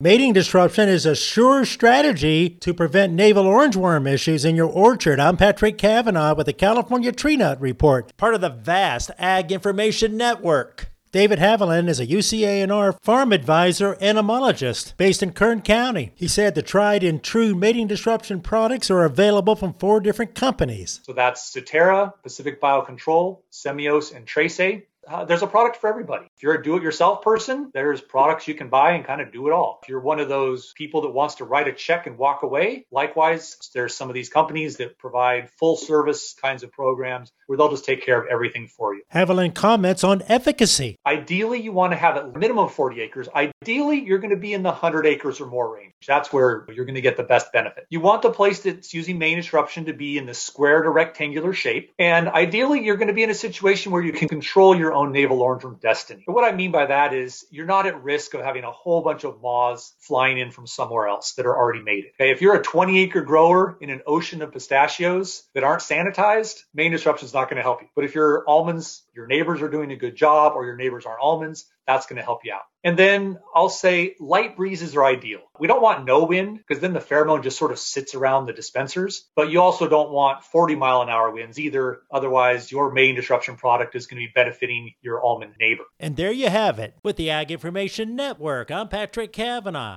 Mating disruption is a sure strategy to prevent navel orangeworm issues in your orchard. I'm Patrick Cavanaugh with the California Tree Nut Report, part of the vast Ag Information Network. David Haviland is a UCANR farm advisor entomologist based in Kern County. He said the tried and true mating disruption products are available from four different companies. So that's Suterra, Pacific Biocontrol, Semios, and Trace uh, there's a product for everybody. If you're a do-it-yourself person, there's products you can buy and kind of do it all. If you're one of those people that wants to write a check and walk away, likewise, there's some of these companies that provide full service kinds of programs where they'll just take care of everything for you. Haviland comments on efficacy. Ideally, you want to have a minimum 40 acres. Ideally, you're going to be in the 100 acres or more range. That's where you're going to get the best benefit. You want the place that's using mating disruption to be in the square to rectangular shape. And ideally, you're going to be in a situation where you can control your own navel orangeworm destiny. But what I mean by that is you're not at risk of having a whole bunch of moths flying in from somewhere else that are already mated. Okay, if you're a 20 acre grower in an ocean of pistachios that aren't sanitized, mating disruption is not going to help you. But if your almonds, your neighbors are doing a good job or your neighbors aren't almonds, that's going to help you out. And then I'll say light breezes are ideal. We don't want no wind because then the pheromone just sort of sits around the dispensers, but you also don't want 40 mile an hour winds either. Otherwise, your mating disruption product is going to be benefiting your almond neighbor. And there you have it with the Ag Information Network. I'm Patrick Cavanaugh.